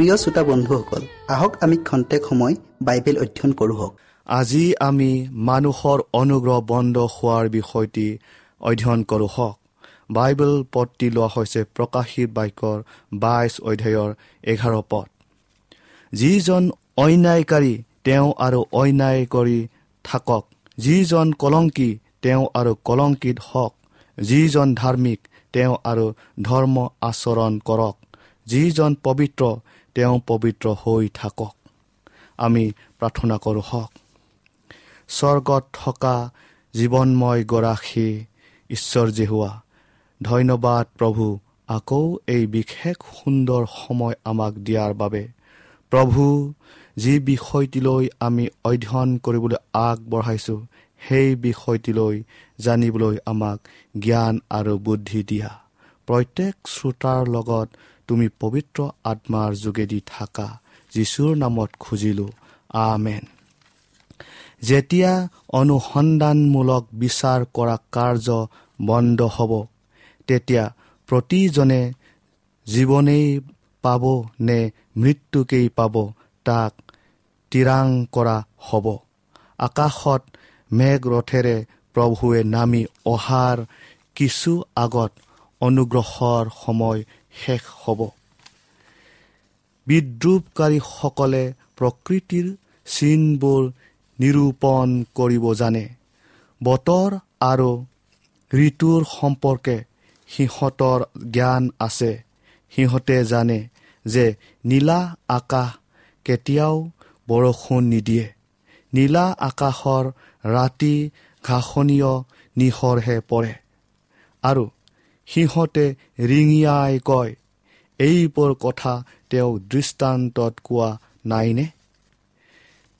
প্ৰিয় শ্ৰোতা বন্ধুসকল আহক আমি খন্তেক সময় বাইবেল অধ্যয়ন কৰোঁ আজি আমি মানুহৰ অনুগ্ৰহ বন্ধ হোৱাৰ বিষয়টি অধ্যয়ন কৰোঁ হওক। বাইবেল পদটি লোৱা হৈছে প্ৰকাশিত বাক্যৰ বাইছ অধ্যায়ৰ এঘাৰ পদ। যিজন অন্যায়কাৰী তেওঁ আৰু অন্যায় কৰি থাকক। যিজন কলংকী তেওঁ আৰু কলংকিত হওক। যিজন ধাৰ্মিক তেওঁ আৰু ধৰ্ম আচৰণ কৰক। যিজন পবিত্ৰ তেওঁ পবিত্ৰ হৈ থাকক। আমি প্ৰাৰ্থনা কৰোঁ হওক। স্বৰ্গত থকা জীৱনময় গৰাকী ঈশ্বৰজী হোৱা ধন্যবাদ প্ৰভু। আকৌ এই বিশেষ সুন্দৰ সময় আমাক দিয়াৰ বাবে। প্ৰভু যি বিষয়টিলৈ আমি অধ্যয়ন কৰিবলৈ আগবঢ়াইছোঁ সেই বিষয়টিলৈ জানিবলৈ আমাক জ্ঞান আৰু বুদ্ধি দিয়া। প্ৰত্যেক শ্ৰোতাৰ লগত তুমি পবিত্ৰ আত্মাৰ যোগেদি থাকা যীশুৰ নামত খুজিলো। আমেন। যেতিয়া অনুসন্ধানমূলক বিচাৰ কৰা কাৰ্য বন্ধ হ'ব তেতিয়া প্ৰতিজনে জীৱনেই পাব নে মৃত্যুকেই পাব তাক তিৰাং কৰা হ'ব। আকাশত মেঘ ৰথেৰে প্ৰভুৱে নামি অহাৰ কিছু আগত অনুগ্ৰহৰ সময় শেষ হ'ব। বিদ্ৰোপকাৰীসকলে প্ৰকৃতিৰ চিনবোৰ নিৰূপণ কৰিব জানে। বতৰ আৰু ঋতুৰ সম্পৰ্কে সিহঁতৰ জ্ঞান আছে। সিহঁতে জানে যে নীলা আকাশ কেতিয়াও বৰষুণ নিদিয়ে। নীলা আকাশৰ ৰাতি ঘাঁহনীয় নিশৰহে পৰে। আৰু সিহঁতে ৰিঙিয়াই কয় এইবোৰ কথা তেওঁ দৃষ্টান্তত কোৱা নাইনে?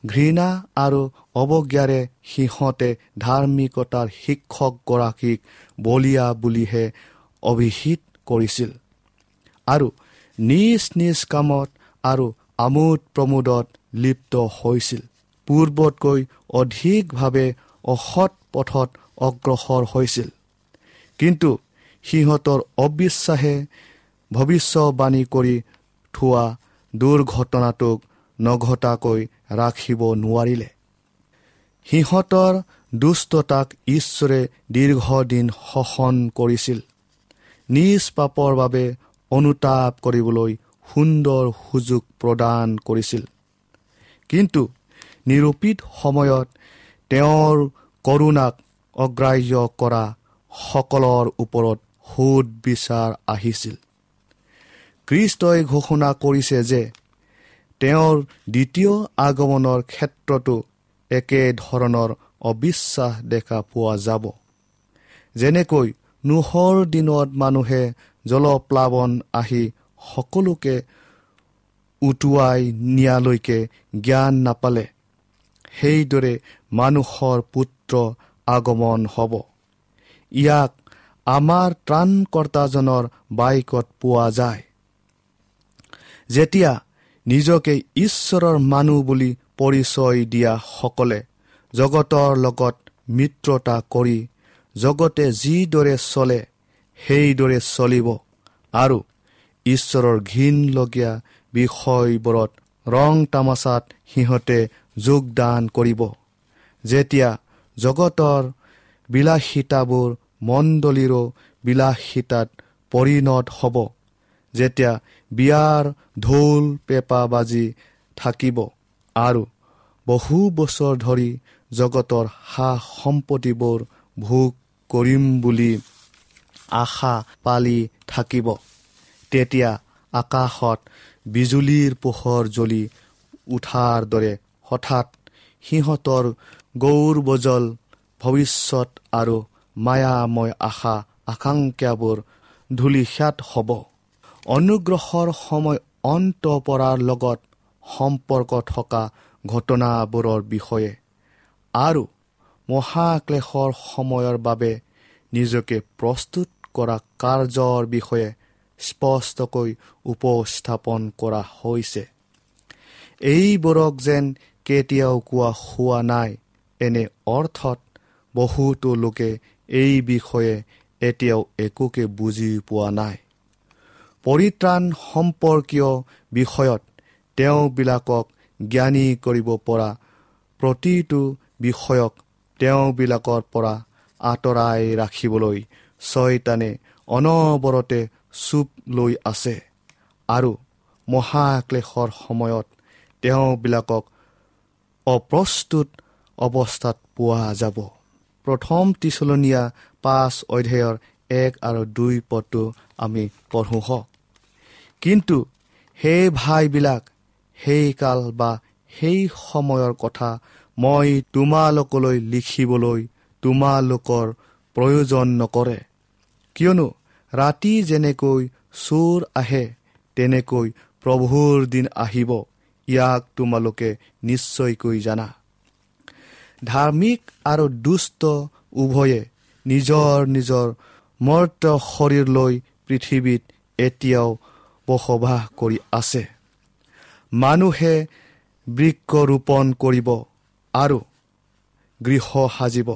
ঘৃণা আৰু অৱজ্ঞাৰে সিহঁতে ধাৰ্মিকতাৰ শিক্ষকগৰাকীক বলিয়া বুলিহে অভিহিত কৰিছিল আৰু নিজ নিজ কামত আৰু আমোদ প্ৰমোদত লিপ্ত হৈছিল। পূৰ্বতকৈ অধিকভাৱে অসৎ পথত অগ্ৰসৰ হৈছিল। কিন্তু সিহঁতৰ অবিশ্বাসে ভৱিষ্যবাণী কৰি থোৱা দুৰ্ঘটনাটোক নঘটাকৈ ৰাখিব নোৱাৰিলে। সিহঁতৰ দুষ্টতাক ঈশ্বৰে দীৰ্ঘদিন শোষণ কৰিছিল। নিজ পাপৰ বাবে অনুতাপ কৰিবলৈ সুন্দৰ সুযোগ প্ৰদান কৰিছিল। কিন্তু নিৰূপিত সময়ত তেওঁৰ কৰোণাক অগ্ৰাহ্য কৰা সকলৰ ওপৰত সোধ বিচাৰ আহিছিল। কৃষ্টই ঘোষণা কৰিছে যে তেওঁৰ দ্বিতীয় আগমনৰ ক্ষেত্ৰতো একেধৰণৰ অবিশ্বাস দেখা পোৱা যাব। যেনেকৈ নোহৰ দিনত মানুহে জলপ্লাৱন আহি সকলোকে উটুৱাই নিয়ালৈকে জ্ঞান নাপালে সেইদৰে মানুহৰ পুত্ৰ আগমন হ'ব। ইয়াক আমাৰ ত্ৰাণকৰ্তাজনৰ বাইকত পোৱা যায়। যেতিয়া নিজকে ঈশ্বৰৰ মানুহ বুলি পৰিচয় দিয়া সকলে জগতৰ লগত মিত্ৰতা কৰি জগতে যিদৰে চলে সেইদৰে চলিব আৰু ঈশ্বৰৰ ঘীনলগীয়া বিষয়বোৰত ৰং তামাচাত সিহঁতে যোগদান কৰিব। যেতিয়া জগতৰ বিলাসিতাবোৰ মণ্ডলীৰো বিলাসিতাত পৰিণত হ'ব যেতিয়া বিয়াৰ ঢোল পেঁপা বাজি থাকিব আৰু বহু বছৰ ধৰি জগতৰ সা সম্পত্তিবোৰ ভোগ কৰিম বুলি আশা পালি থাকিব। তেতিয়া আকাশত বিজুলীৰ পোহৰ জ্বলি উঠাৰ দৰে হঠাৎ সিহঁতৰ গৌৰবজল ভৱিষ্যত আৰু মায়াময় আশা আকাংক্ষাবোৰ ধূলিখ্যাত হ'ব। অনুগ্ৰহৰ সময় অন্ত পৰাৰ লগত সম্পৰ্ক থকা ঘটনাবোৰৰ বিষয়ে আৰু মহাক্লেশৰ সময়ৰ বাবে নিজকে প্ৰস্তুত কৰা কাৰ্যৰ বিষয়ে স্পষ্টকৈ উপস্থাপন কৰা হৈছে। এইবোৰক যেন কেতিয়াও কোৱা হোৱা নাই এনে অৰ্থত বহুতো লোকে এই বিষয়ে এতিয়াও একোকে বুজি পোৱা নাই। পৰিত্ৰাণ সম্পৰ্কীয় বিষয়ত তেওঁবিলাকক জ্ঞানী কৰিব পৰা প্ৰতিটো বিষয়ক তেওঁবিলাকৰ পৰা আঁতৰাই ৰাখিবলৈ ছয়তানে অনবৰতে চুপ লৈ আছে আৰু মহাক্লেশৰ সময়ত তেওঁবিলাকক অপ্ৰস্তুত অৱস্থাত পোৱা যাব। প্ৰথম টিচলনীয়া পাঁচ অধ্যায়ৰ এক আৰু দুই পদটো আমি পঢ়োঁ হওক কিন্তু সেই ভাইবিলাক সেই কাল বা সেই সময়ৰ কথা মই তোমালোকলৈ লিখিবলৈ তোমালোকৰ প্ৰয়োজন নকৰে। কিয়নো ৰাতি যেনেকৈ চোৰ আহে তেনেকৈ প্ৰভুৰ দিন আহিব ইয়াক তোমালোকে নিশ্চয়কৈ জানা। ধাৰ্মিক আৰু দুষ্ট উভয়ে নিজৰ নিজৰ মৰ্ত শৰীৰ লৈ পৃথিৱীত এতিয়াও বসবাস কৰি আছে। মানুহে বৃক্ষ ৰোপণ কৰিব আৰু গৃহ সাজিব।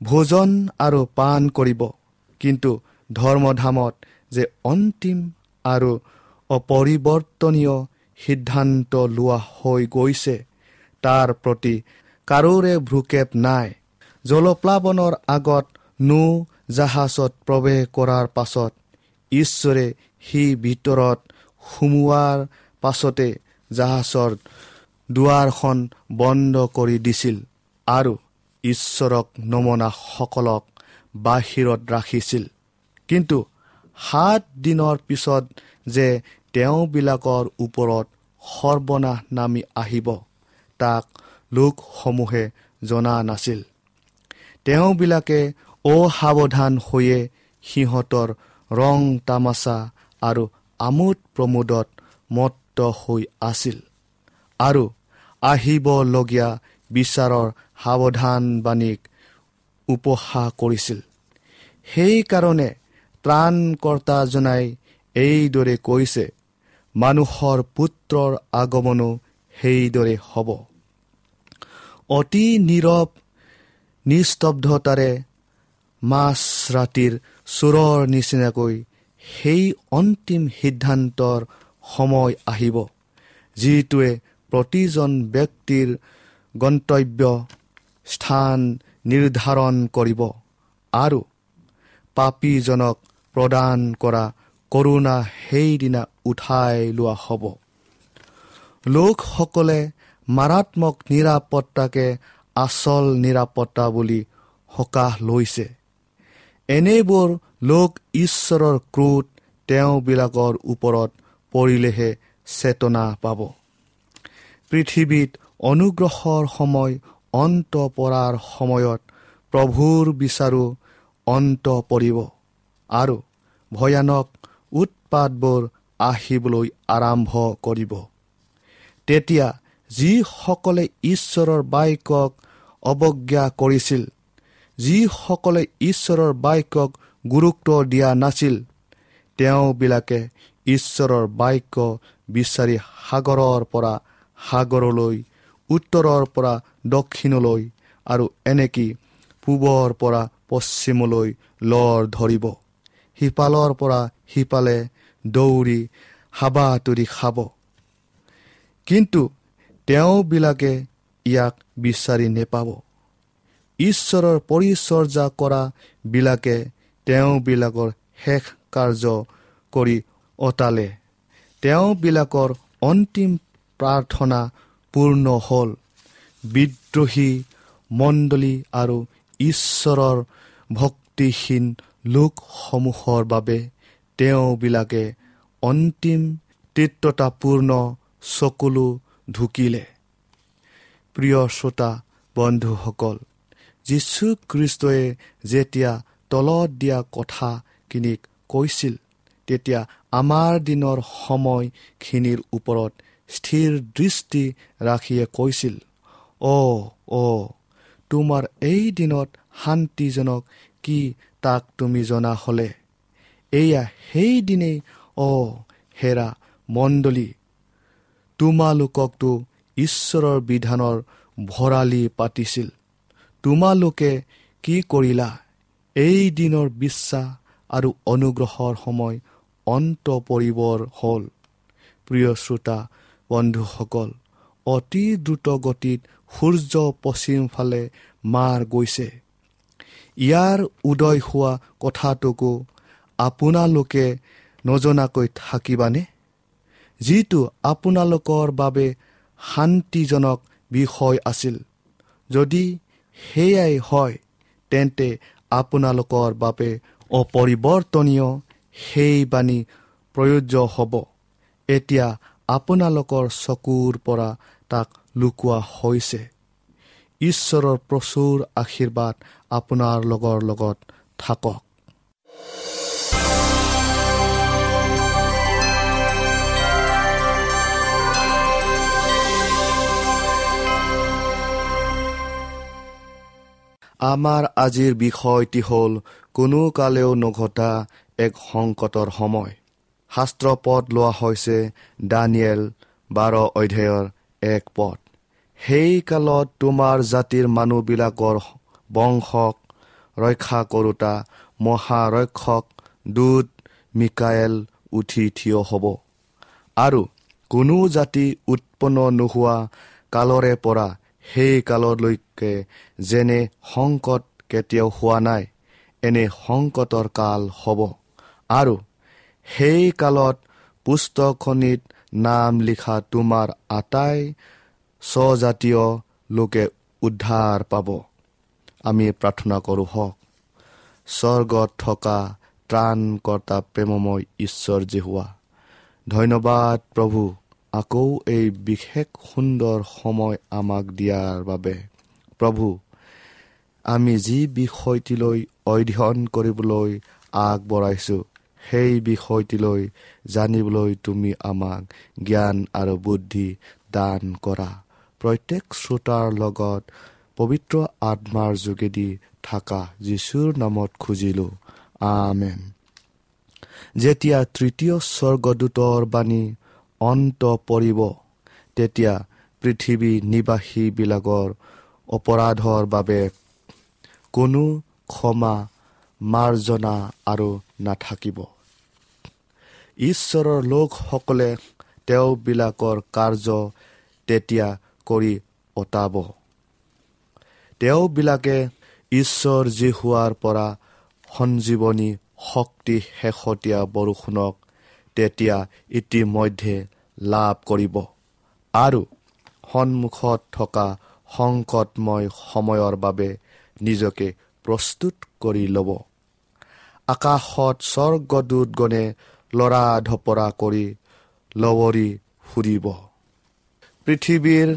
ভোজন আৰু পাণ কৰিব কিন্তু ধৰ্মধামত যে অন্তিম আৰু অপৰিৱৰ্তনীয় সিদ্ধান্ত লোৱা হৈ গৈছে তাৰ প্ৰতি কাৰোৰে ভ্ৰুক্ষেপ নাই। জলপ্লাৱনৰ আগত নো জাহাজত প্ৰৱেশ কৰাৰ পাছত ঈশ্বৰে সি ভিতৰত সুমোৱাৰ পাছতে জাহাজৰ দুৱাৰখন বন্ধ কৰি দিছিল আৰু ঈশ্বৰক নমনাসকলক বাহিৰত ৰাখিছিল। কিন্তু সাত দিনৰ পিছত যে তেওঁবিলাকৰ ওপৰত সৰ্বনাশ নামি আহিব তাক লোকসমূহে জনা নাছিল। তেওঁবিলাকে অসাৱধান হৈয়ে সিহঁতৰ ৰং তামাচা আৰু আমোদ প্ৰমোদত মত্ত হৈ আছিল আৰু আহিবলগীয়া বিচাৰৰ সাৱধানবাণীক উপহাস কৰিছিল। সেইকাৰণে ত্ৰাণকৰ্তাজনাই এইদৰে কৈছে মানুহৰ পুত্ৰৰ আগমনো সেইদৰে হ'ব। অতি নীৰৱ নিস্তব্ধতাৰে মাছ ৰাতিৰ চোৰৰ নিচিনাকৈ সেই অন্তিম সিদ্ধান্তৰ সময় আহিব যিটোৱে প্ৰতিজন ব্যক্তিৰ গন্তব্য স্থান নিৰ্ধাৰণ কৰিব আৰু পাপীজনক প্ৰদান কৰা কৰোণা সেইদিনা উঠাই লোৱা হ'ব। লোকসকলে মাৰাত্মক নিৰাপত্তাকে আচল নিৰাপত্তা বুলি সকাহ লৈছে। এনেবোৰ লোক ঈশ্বৰৰ ক্ৰোধ তেওঁবিলাকৰ ওপৰত পৰিলেহে চেতনা পাব। পৃথিৱীত অনুগ্ৰহৰ সময় অন্ত পৰাৰ সময়ত প্ৰভুৰ বিচাৰো অন্ত পৰিব আৰু ভয়ানক উৎপাতবোৰ আহিবলৈ আৰম্ভ কৰিব। তেতিয়া যিসকলে ঈশ্বৰৰ বাক্যক অৱজ্ঞা কৰিছিল যিসকলে ঈশ্বৰৰ বাক্যক গুৰুত্ব দিয়া নাছিল তেওঁবিলাকে ঈশ্বৰৰ বাক্য বিচাৰি সাগৰৰ পৰা সাগৰলৈ উত্তৰৰ পৰা দক্ষিণলৈ আৰু এনেকি পূবৰ পৰা পশ্চিমলৈ লৰ ধৰিব। সিপালৰ পৰা সিপালে দৌৰি হাবাতৰি খাব। কিন্তু তেওঁবিলাকে ইয়াক বিচাৰি নেপাব। ঈশ্বৰৰ পৰিচৰ্যা কৰাবিলাকে তেওঁবিলাকৰ শেষ কাৰ্য কৰি অতালে। তেওঁবিলাকৰ অন্তিম প্ৰাৰ্থনা পূৰ্ণ হ'ল। বিদ্ৰোহী মণ্ডলী আৰু ঈশ্বৰৰ ভক্তিহীন লোকসমূহৰ বাবে তেওঁবিলাকে অন্তিম তৃত্বতাপূৰ্ণ চকুলো ঢুকিলে। প্ৰিয় শ্ৰোতা বন্ধুসকল যীশুখ্ৰীষ্টই যেতিয়া তলত দিয়া কথাখিনিক কৈছিল তেতিয়া আমাৰ দিনৰ সময়খিনিৰ ওপৰত স্থিৰ দৃষ্টি ৰাখিয়ে কৈছিল অ অ তোমাৰ এই দিনত শান্তিজনক কি তাক তুমি জনা হ'লে? এয়া সেইদিনেই অ হেৰা মণ্ডলী তোমালোককতো ঈশ্বৰৰ বিধানৰ ভৰালি পাতিছিল। তোমালোকে কি কৰিলা? এই দিনৰ বিশ্বাস আৰু অনুগ্ৰহৰ সময় অন্ত পৰিবৰ হ'ল। প্ৰিয় শ্ৰোতা বন্ধুসকল অতি দ্ৰুত গতিত সূৰ্য পশ্চিম ফালে মাৰ গৈছে। ইয়াৰ উদয় হোৱা কথাটোকো আপোনালোকে নজনাকৈ থাকিবানে? যিটো আপোনালোকৰ বাবে শান্তিজনক বিষয় আছিল। যদি সেয়াই হয় তেন্তে আপোনালোকৰ বাবে অপৰিৱৰ্তনীয় সেই বাণী প্ৰয়োজ্য হ'ব। এতিয়া আপোনালোকৰ চকুৰ পৰা তাক লুকোৱা হৈছে। ঈশ্বৰৰ প্ৰচুৰ আশীৰ্বাদ আপোনাৰ লগৰ লগত থাকক। আমাৰ আজিৰ বিষয়টি হ'ল কোনো কালেও নঘটা এক সংকটৰ সময়। শাস্ত্ৰ পদ লোৱা হৈছে দানিয়েল বাৰ অধ্যায়ৰ এক পদ। সেই কালত তোমাৰ জাতিৰ মানুহবিলাকৰ বংশক ৰক্ষা কৰোতা মহাৰক্ষক দূত মিকায়েল উঠি থিয় হ'ব। আৰু কোনো জাতি উৎপন্ন নোহোৱা কালৰে পৰা সেই কাললৈকে যেনে সংকট কেতিয়াও হোৱা নাই এনে সংকটৰ কাল হ'ব। আৰু সেই কালত পুস্তকখনিত নাম লিখা তোমাৰ আটাই স্বজাতীয় লোকে উদ্ধাৰ পাব। আমি প্ৰাৰ্থনা কৰোঁ হওক। স্বৰ্গত থকা ত্ৰাণকৰ্তা প্ৰেমময় ঈশ্বৰ হোৱা ধন্যবাদ প্ৰভু। আকৌ এই বিশেষ সুন্দৰ সময় আমাক দিয়াৰ বাবে প্ৰভু আমি যি বিষয়টিলৈ অধ্যয়ন কৰিবলৈ আগবঢ়াইছোঁ সেই বিষয়টিলৈ জানিবলৈ তুমি আমাক জ্ঞান আৰু বুদ্ধি দান কৰা। প্ৰত্যেক শ্ৰোতাৰ লগত পবিত্ৰ আত্মাৰ যোগেদি থকা যীশুৰ নামত খুজিলোঁ। আমেন। যেতিয়া তৃতীয় স্বৰ্গদূতৰ বাণী অন্ত পৰিব। তেতিয়া পৃথিৱী নিবাসীবিলাকৰ অপৰাধৰ বাবে কোনো ক্ষমা মাৰ্জনা আৰু নাথাকিব। ঈশ্বৰৰ লোকসকলে তেওঁবিলাকৰ কাৰ্য তেতিয়া কৰি অতাব। তেওঁবিলাকে ঈশ্বৰ যি হোৱাৰ পৰা সঞ্জীৱনী শক্তি শেহতীয়া বৰষুণক তেতিয়া ইতিমধ্যে লাভ কৰিব। আৰু সন্মুখত থকা সংকটময় সময়ৰ বাবে নিজকে প্ৰস্তুত কৰি ল'ব। আকাশত স্বৰ্গদূতগণে লৰা ধপৰা কৰি লৱৰি ফুৰিব। পৃথিৱীৰ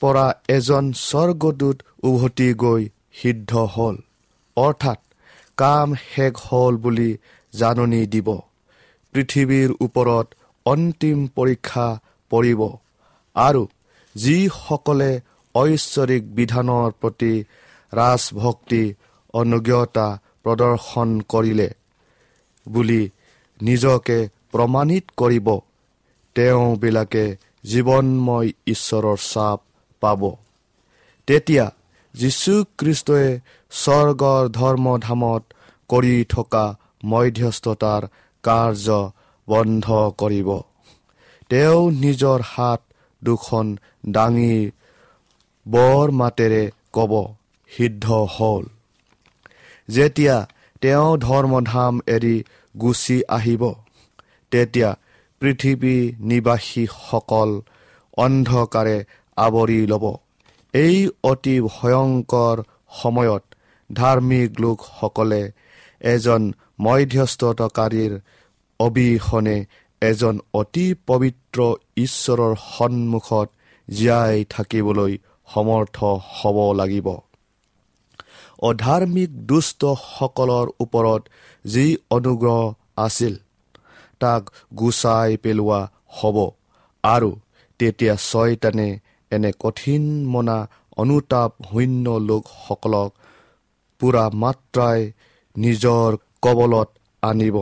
পৰা এজন স্বৰ্গদূত উভতি গৈ সিদ্ধ হ'ল। অৰ্থাৎ কাম শেষ হ'ল বুলি জাননী দিব। পৃথিৱীৰ ওপৰত অন্তিম পৰীক্ষা পৰিব। আৰু যিসকলে ঐশ্বৰিক বিধানৰ প্ৰতি ৰাজভক্তি অনুজ্ঞতা প্ৰদৰ্শন কৰিলে বুলি নিজকে প্ৰমাণিত কৰিব তেওঁবিলাকে জীৱনময় ঈশ্বৰৰ চাপ পাব। তেতিয়া যীশুখ্ৰীষ্টই স্বৰ্গৰ ধৰ্মধামত কৰি থকা মধ্যস্থতাৰ কাৰ্য বন্ধ কৰিব। তেওঁ নিজৰ হাত দুখন দাঙি বৰ মাতেৰে কব সিদ্ধ হ'ল। যেতিয়া তেওঁ ধৰ্মধাম এৰি গুচি আহিব তেতিয়া পৃথিৱী নিবাসীসকল অন্ধকাৰে আৱৰি ল'ব। এই অতি ভয়ংকৰ সময়ত ধাৰ্মিক লোকসকলে এজন মধ্যস্থতাকাৰীৰ অবিহনে এজন অতি পবিত্ৰ ঈশ্বৰৰ সন্মুখত জীয়াই থাকিবলৈ সমৰ্থ হ'ব লাগিব। অধাৰ্মিক দুষ্টসকলৰ ওপৰত যি অনুগ্ৰহ আছিল তাক গুচাই পেলোৱা হ'ব আৰু তেতিয়া ছয়তানে এনে কঠিন মনা অনুতাপ শূন্য লোকসকলক পূৰা মাত্ৰাই নিজৰ কবলত আনিব।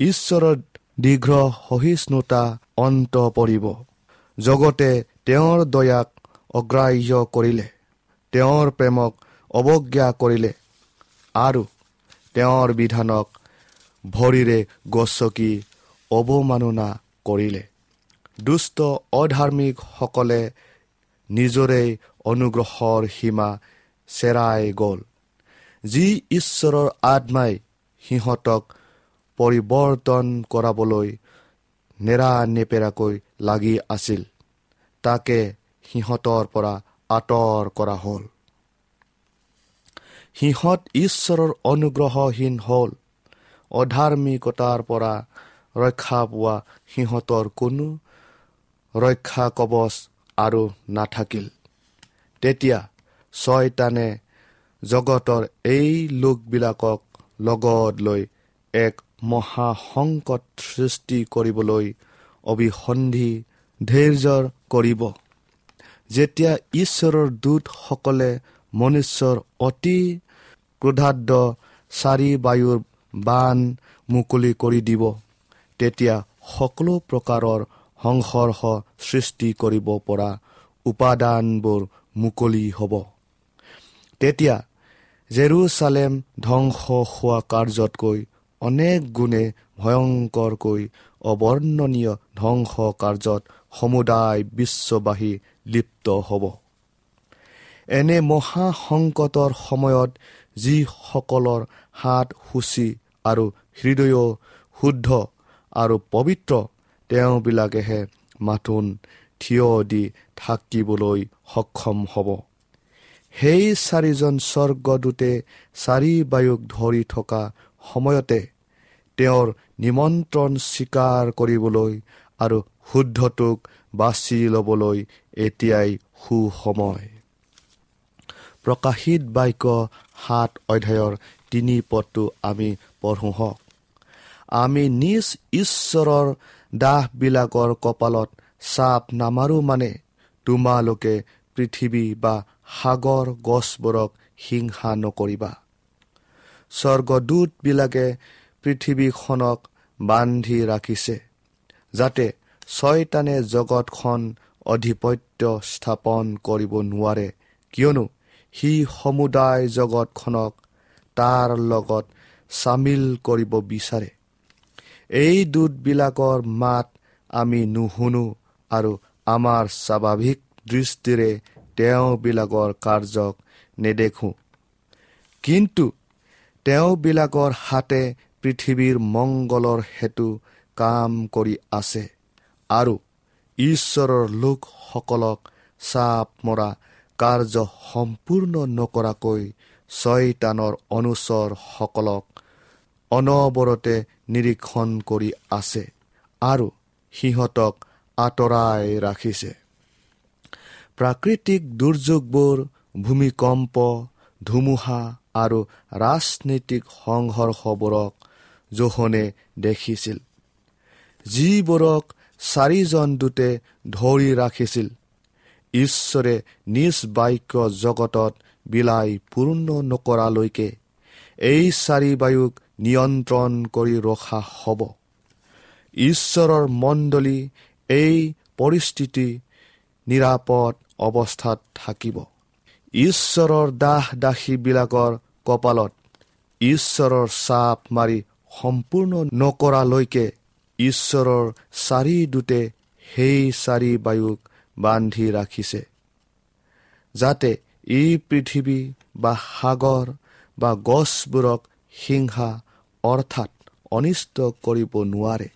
ঈশ্বৰৰ দীৰ্ঘ সহিষ্ণুতা অন্ত পৰিব। জগতে তেওঁৰ দয়াক অগ্ৰাহ্য কৰিলে তেওঁৰ প্ৰেমক অৱজ্ঞা কৰিলে আৰু তেওঁৰ বিধানক ভৰিৰে গছকি অৱমাননা কৰিলে। দুষ্ট অধাৰ্মিকসকলে নিজৰে অনুগ্ৰহৰ সীমা চেৰাই গ'ল। যি ঈশ্বৰৰ আত্মাই সিহঁতক পৰিৱৰ্তন কৰাবলৈ নেৰানেপেৰাকৈ লাগি আছিল। তাকে সিহঁতৰ পৰা আঁতৰ কৰা হ'ল। সিহঁত ঈশ্বৰৰ অনুগ্ৰহহীন হ'ল। অধাৰ্মিকতাৰ পৰা ৰক্ষা পোৱা সিহঁতৰ কোনো ৰক্ষা কবচ আৰু নাথাকিল। তেতিয়া ছয়তানে জগতৰ এই লোকবিলাকক লগত লৈ এক মহাসংকট সৃষ্টি কৰিবলৈ অবিসন্ধি ধৈৰ্যৰ কৰিব। যেতিয়া ঈশ্বৰৰ দূতসকলে মনুষ্যৰ অতি ক্ৰোধাদ্য চাৰি বায়ুৰ বান মুকলি কৰি দিব তেতিয়া সকলো প্ৰকাৰৰ সংঘৰ্ষ সৃষ্টি কৰিব পৰা উপাদানবোৰ মুকলি হ'ব। তেতিয়া জেৰুচালেম ধ্বংস হোৱা কাৰ্যতকৈ অনেক গুণে ভয়ংকৰকৈ অৱৰ্ণনীয় ধ্বংস কাৰ্যত সমুদায় বিশ্ববাসী লিপ্ত হ'ব। এনে মহাসংকটৰ সময়ত যিসকলৰ হাত সূচী আৰু হৃদয় শুদ্ধ আৰু পবিত্ৰ তেওঁবিলাকেহে মাথোন থিয় দি থাকিবলৈ সক্ষম হ'ব। সেই চাৰিজন স্বৰ্গদূতে চাৰি বায়ুক ধৰি থকা সময়তে তেওঁৰ নিমন্ত্ৰণ স্বীকাৰ কৰিবলৈ আৰু শুদ্ধটোক বাছি ল'বলৈ এতিয়াই সুসময়। প্ৰকাশিত বাক্য সাত অধ্যায়ৰ তিনি পদটো আমি পঢ়োঁ হওক। আমি নিজ ঈশ্বৰৰ দাহবিলাকৰ কপালত চাপ নামাৰো মানে তোমালোকে পৃথিৱী বা সাগৰ গছবোৰক হিংসা নকৰিবা। স্বৰ্গদূতবিলাকে পৃথিৱীখনক বান্ধি ৰাখিছে যাতে ছয়তানে জগতখন অধিপত্য স্থাপন কৰিব নোৱাৰে। কিয়নো সি সমুদায় জগতখনক তাৰ লগত চামিল কৰিব বিচাৰে। এই দূতবিলাকৰ মাত আমি নুশুনো আৰু আমাৰ স্বাভাৱিক দৃষ্টিৰে তেওঁবিলাকৰ কাৰ্যক নেদেখোঁ। কিন্তু তেওঁবিলাকৰ হাতে পৃথিৱীৰ মংগলৰ হেতু কাম কৰি আছে। আৰু ঈশ্বৰৰ লোকসকলক চাপ মৰা কাৰ্য সম্পূৰ্ণ নকৰাকৈ ছয়তানৰ অনুচৰসকলক অনবৰতে নিৰীক্ষণ কৰি আছে আৰু সিহঁতক আঁতৰাই ৰাখিছে। প্ৰাকৃতিক দুৰ্যোগবোৰ ভূমিকম্প ধুমুহা আৰু ৰাজনৈতিক সংঘৰ্ষবোৰক জোহনে দেখিছিল। যিবোৰক চাৰিজন দূতে ধৰি ৰাখিছিল ঈশ্বৰে নিজ বাক্য জগতত বিলাই পূৰ্ণ নকৰালৈকে এই চাৰি বায়ুক নিয়ন্ত্ৰণ কৰি ৰখা হ'ব। ঈশ্বৰৰ মণ্ডলী এই পৰিস্থিতি নিৰাপদ অৱস্থাত থাকিব। ঈশ্বৰৰ দাস দাসীবিলাকৰ কপালত ঈশ্বৰৰ চাপ মাৰি সম্পূৰ্ণ নকৰালৈকে ঈশ্বৰৰ চাৰি দূতে সেই চাৰি বায়ুক বান্ধি ৰাখিছে যাতে এই পৃথিৱী বা সাগৰ বা গছবোৰক হিংসা অৰ্থাৎ অনিষ্ট কৰিব নোৱাৰে।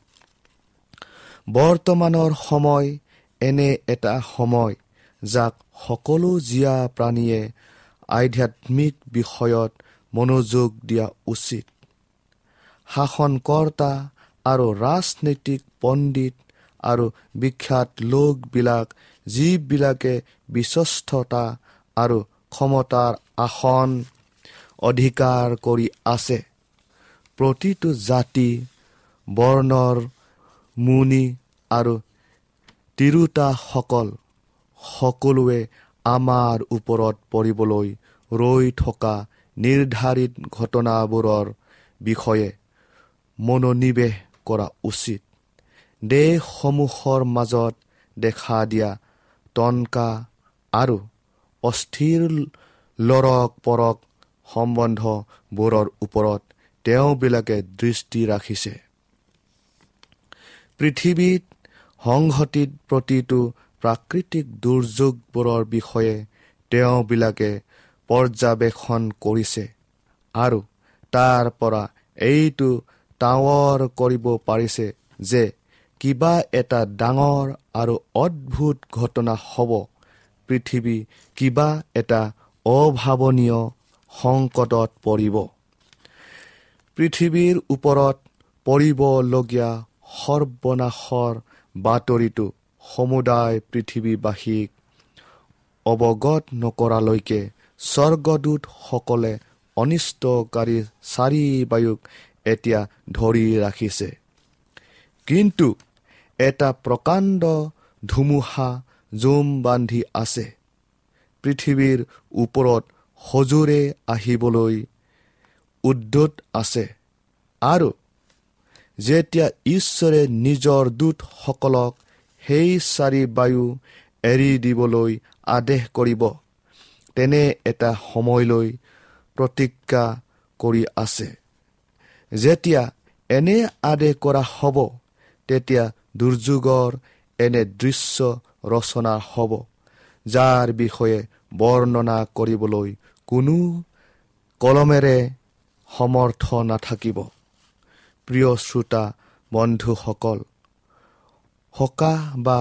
বৰ্তমানৰ সময় এনে এটা সময় যাক সকলো জীয়া প্ৰাণীয়ে আধ্যাত্মিক বিষয়ত মনোযোগ দিয়া উচিত। শাসনকৰ্তা আৰু ৰাজনৈতিক পণ্ডিত আৰু বিখ্যাত লোকবিলাক যিবিলাকে বিশ্বস্ততা আৰু ক্ষমতাৰ আসন অধিকাৰ কৰি আছে। প্ৰতিটো জাতি বৰ্ণৰ মুনি আৰু তিৰোতাসকল সকলোৱে আমাৰ ওপৰত পৰিবলৈ ৰৈ থকা নিৰ্ধাৰিত ঘটনাবোৰৰ বিষয়ে মনোনিৱেশ কৰা উচিত। দেশসমূহৰ মাজত দেখা দিয়া টনকা আৰু অস্থিৰ লৰক পৰক সম্বন্ধবোৰৰ ওপৰত তেওঁবিলাকে দৃষ্টি ৰাখিছে। পৃথিৱীত সংঘটিত প্ৰতিটো প্ৰাকৃতিক দুৰ্যোগবোৰৰ বিষয়ে তেওঁবিলাকে পৰ্যবেক্ষণ কৰিছে আৰু তাৰ পৰা এইটো ডাঙৰ কৰিব পাৰিছে যে কিবা এটা ডাঙৰ আৰু অদ্ভুত ঘটনা হ'ব। পৃথিৱী কিবা এটা অভাৱনীয় সংকটত পৰিব। পৃথিৱীৰ ওপৰত পৰিবলগীয়া সৰ্বনাশৰ বাতৰিটো সমুদায় পৃথিৱীবাসীক অৱগত নকৰালৈকে স্বৰ্গদূতসকলে অনিষ্টকাৰী চাৰি বায়ুক এতিয়া ধৰি ৰাখিছে। কিন্তু এটা প্ৰকাণ্ড ধুমুহা জুম বান্ধি আছে। পৃথিৱীৰ ওপৰত সজোৰে আহিবলৈ উদ্যত আছে। আৰু যেতিয়া ঈশ্বৰে নিজৰ দূতসকলক সেই চাৰি বায়ু এৰি দিবলৈ আদেশ কৰিব তেনে এটা সময়লৈ প্ৰতিজ্ঞা কৰি আছে। যেতিয়া এনে আদেশ কৰা হ'ব তেতিয়া দুৰ্যোগৰ এনে দৃশ্য ৰচনা হ'ব যাৰ বিষয়ে বৰ্ণনা কৰিবলৈ কোনো কলমেৰে সমৰ্থ নাথাকিব। প্ৰিয় শ্ৰোতা বন্ধুসকল সকাহ বা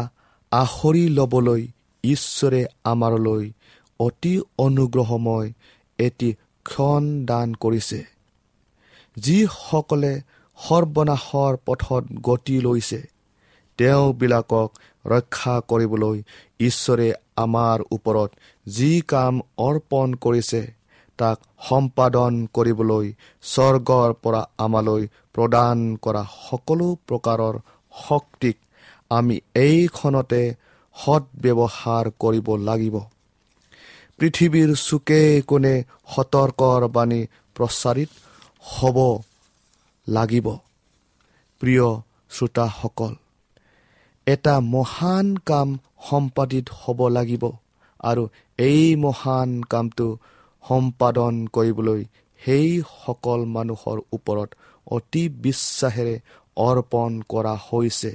আখৰি ল'বলৈ ঈশ্বৰে আমাৰলৈ অতি অনুগ্ৰহময় এটি ক্ষণ দান কৰিছে। যিসকলে সৰ্বনাশৰ পথত গতি লৈছে তেওঁবিলাকক ৰক্ষা কৰিবলৈ ঈশ্বৰে আমাৰ ওপৰত যি কাম অৰ্পণ কৰিছে তাক সম্পাদন কৰিবলৈ স্বৰ্গৰ পৰা আমালৈ প্ৰদান কৰা সকলো প্ৰকাৰৰ শক্তিক আমি এইখনতে সৎব্যৱহাৰ কৰিব লাগিব। পৃথিৱীৰ চুকে কোণে সতৰ্কৰ বাণী প্ৰচাৰিত হ'ব লাগিব। প্ৰিয় শ্ৰোতাসকল এটা মহান কাম সম্পাদিত হ'ব লাগিব আৰু এই মহান কামটো সম্পাদন কৰিবলৈ সেইসকল মানুহৰ ওপৰত অতি বিশ্বাসেৰে অৰ্পণ কৰা হৈছে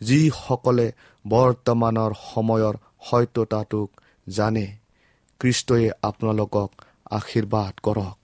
যিসকলে বৰ্তমানৰ সময়ৰ সত্যতাটোক জানে। খ্ৰীষ্টই আপোনালোকক আশীৰ্বাদ কৰক।